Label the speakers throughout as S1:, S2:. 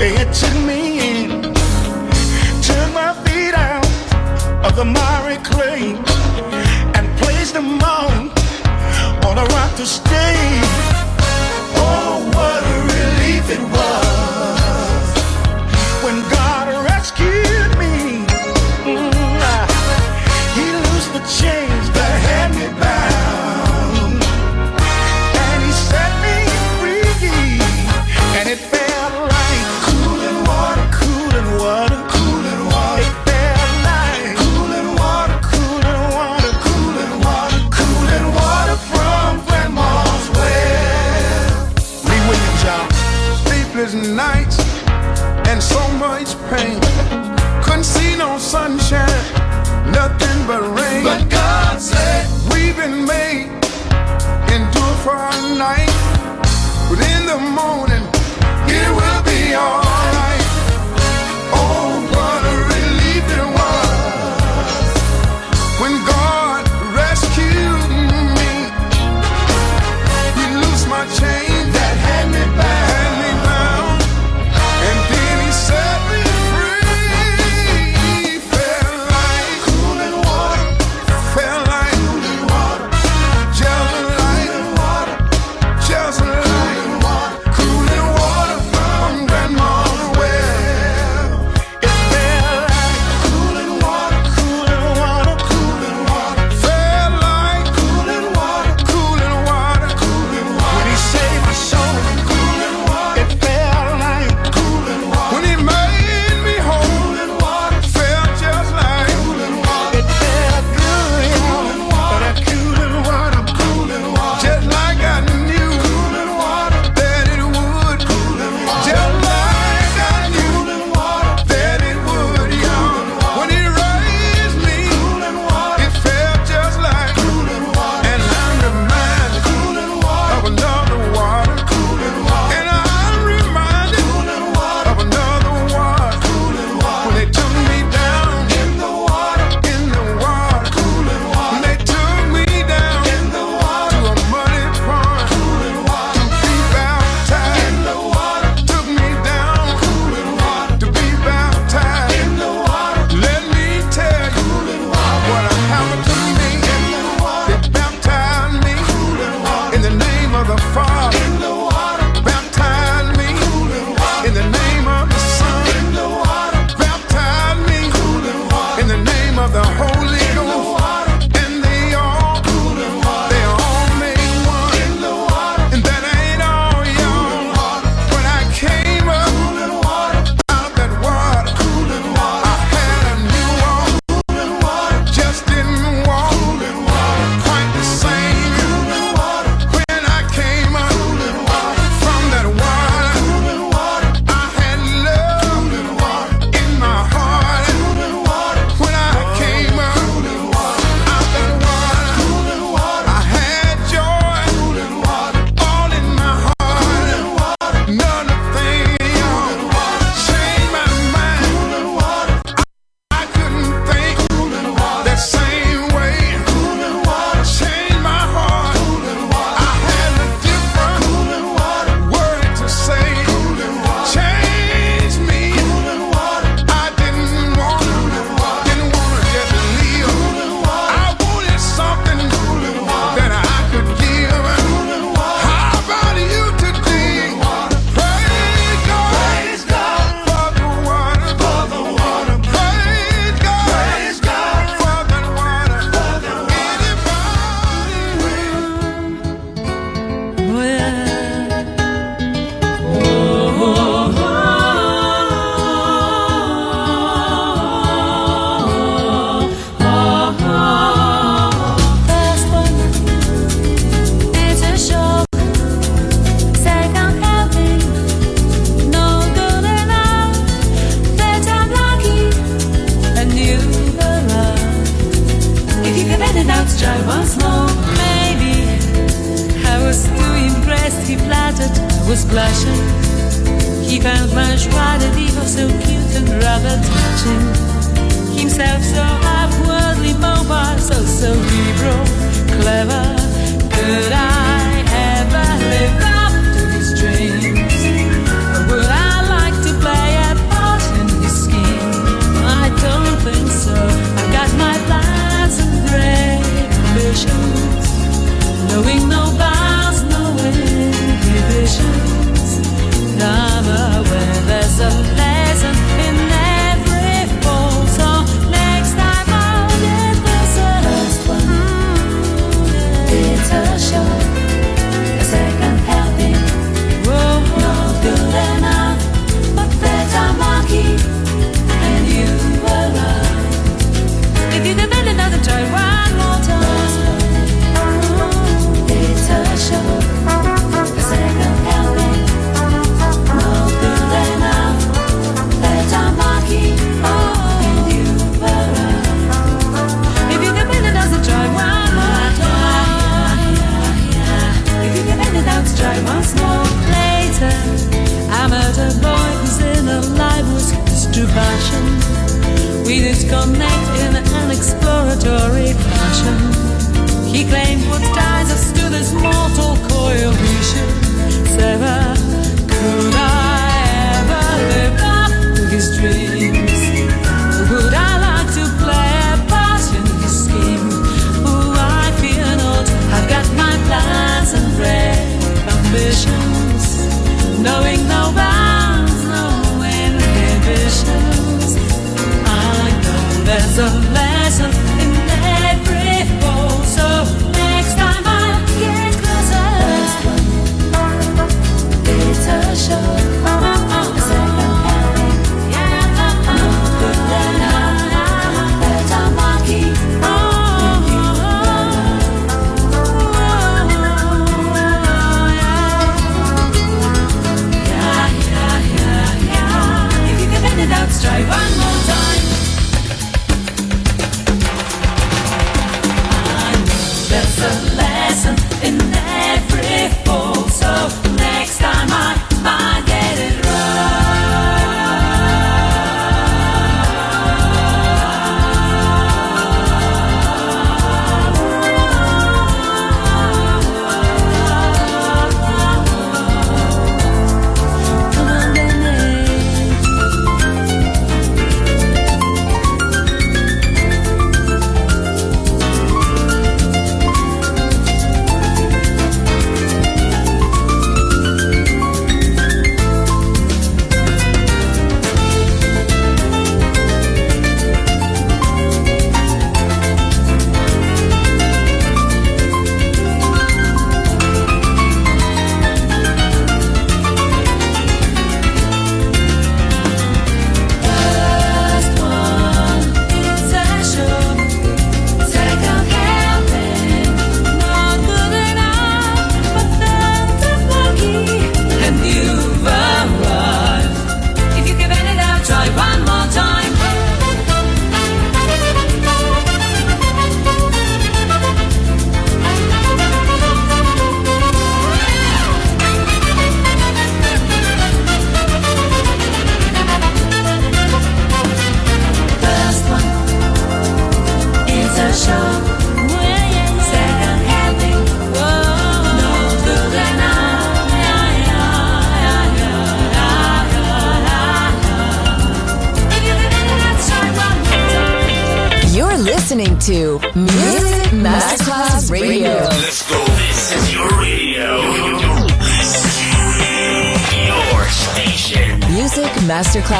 S1: It took me in, took my feet out of the miry clay, and placed them on on a rock to stay. Oh, what a relief it was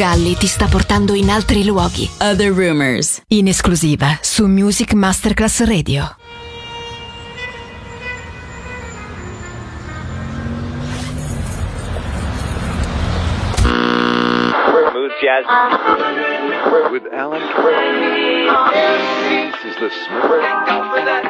S2: Galli ti sta portando in altri luoghi.
S3: Other Rumors.
S2: In esclusiva su Music Masterclass Radio.
S4: Smooth jazz. With Alan This is the smooth.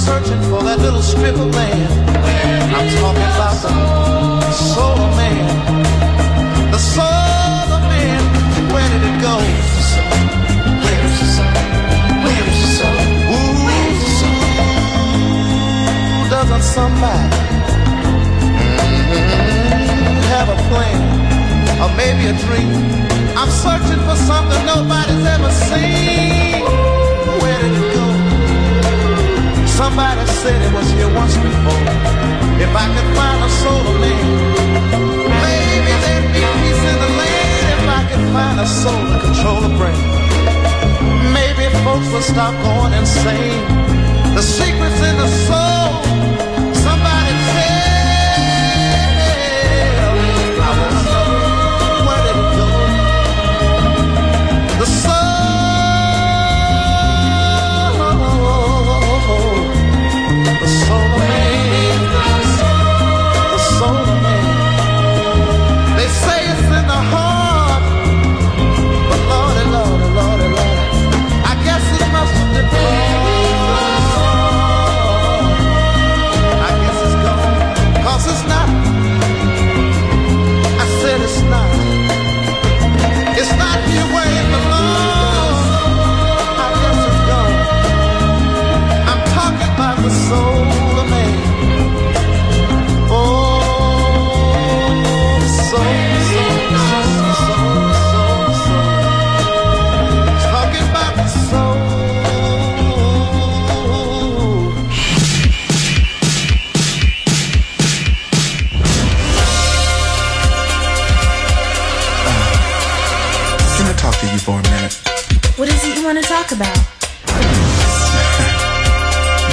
S5: searching for that little strip of land. I'm talking about the solar man. The solar man, where did it go? Where's the soul? Where's the soul? Ooh, doesn't somebody mm-hmm. have a plan or maybe a dream? I'm searching for something nobody's ever seen. Where did it go? Somebody said it was here once before. If I could find a soul to land, maybe there'd be peace in the land. If I could find a soul to control the brain, maybe folks would stop going insane. The secrets in the soul.
S6: talk to you for a minute.
S7: What is it you want to talk about?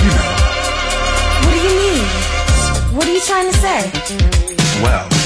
S6: you know.
S7: What do you mean? What are you trying to say?
S6: Well.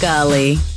S3: Marco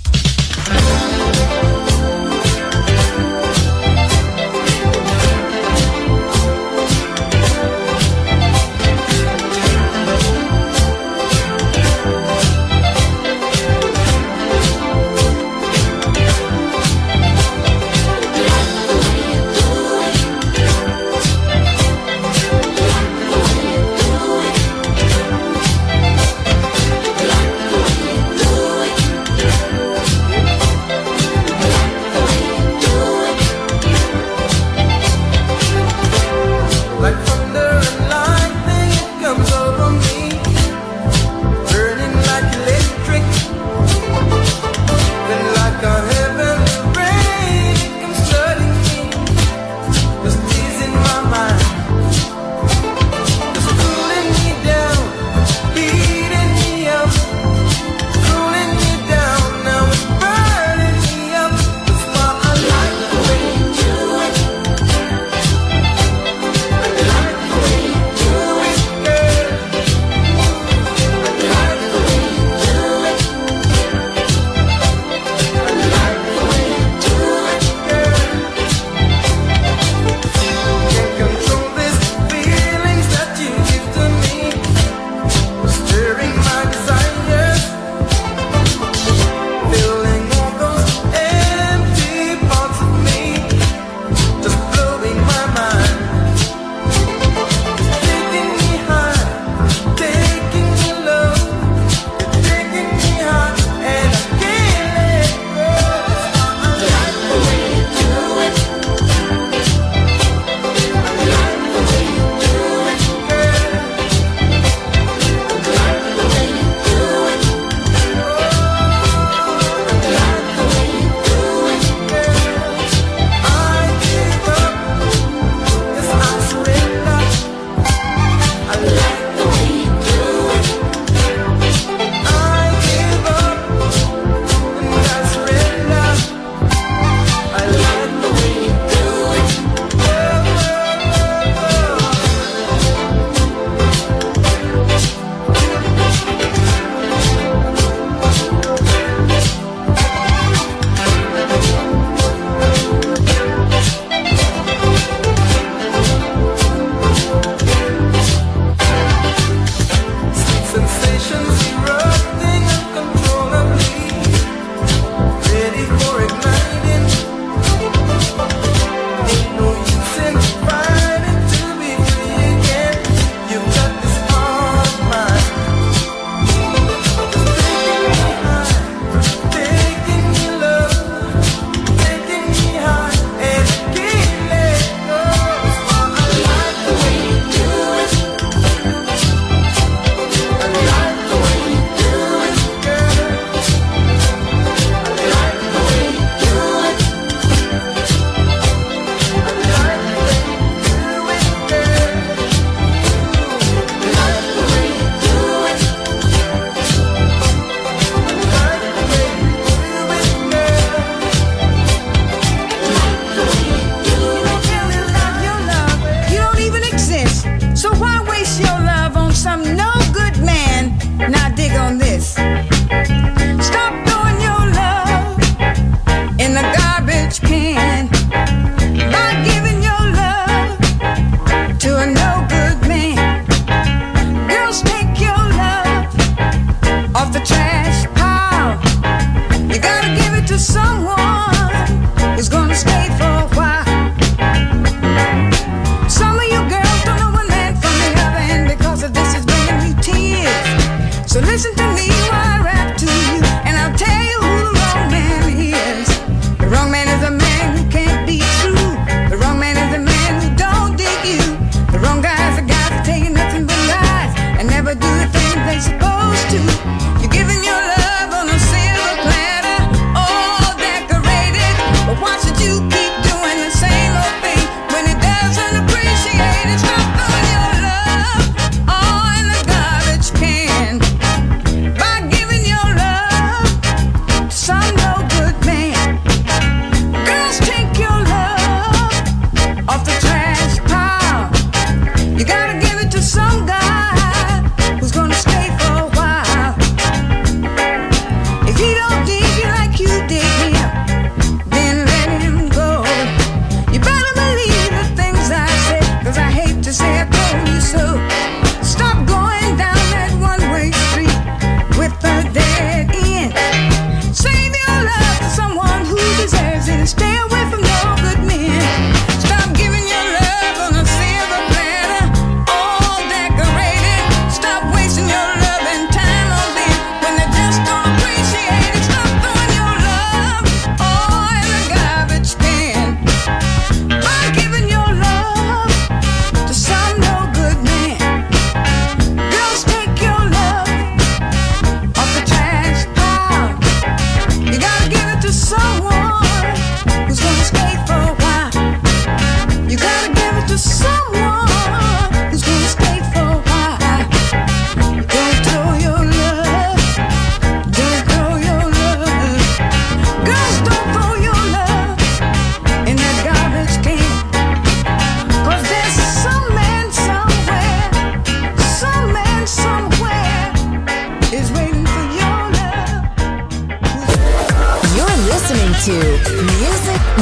S8: Listen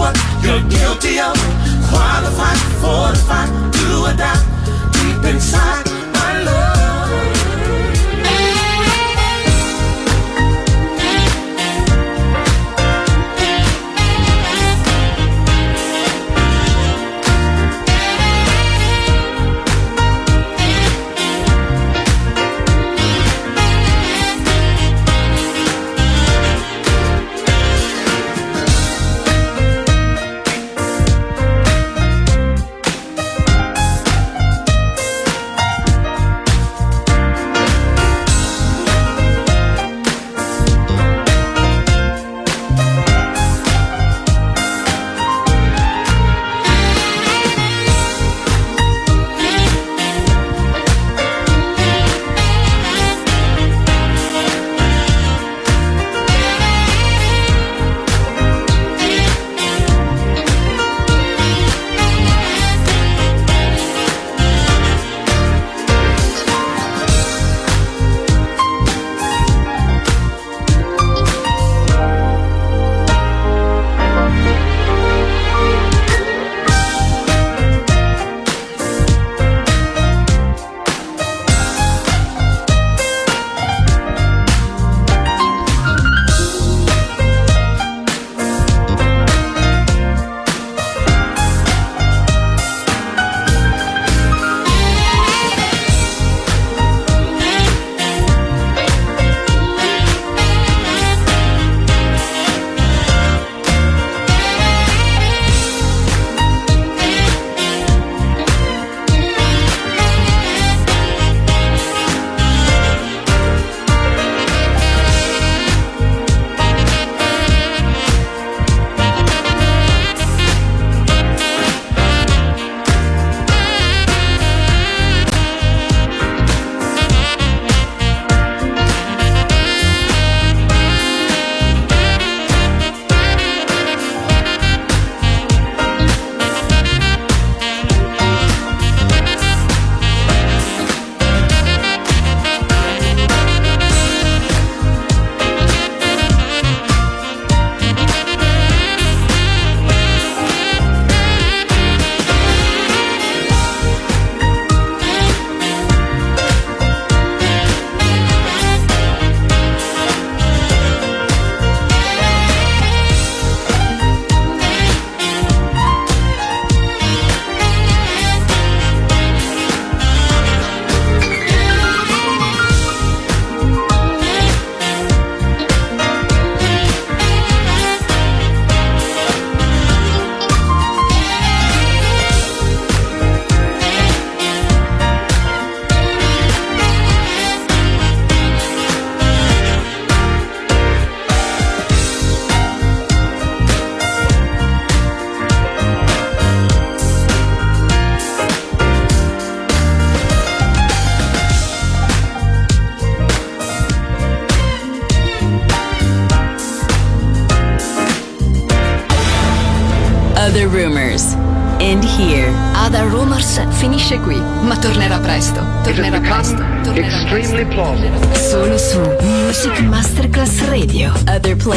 S9: what you're guilty of. Qualified, fortified, do or die, deep inside.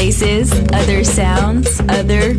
S3: Places, other sounds, other.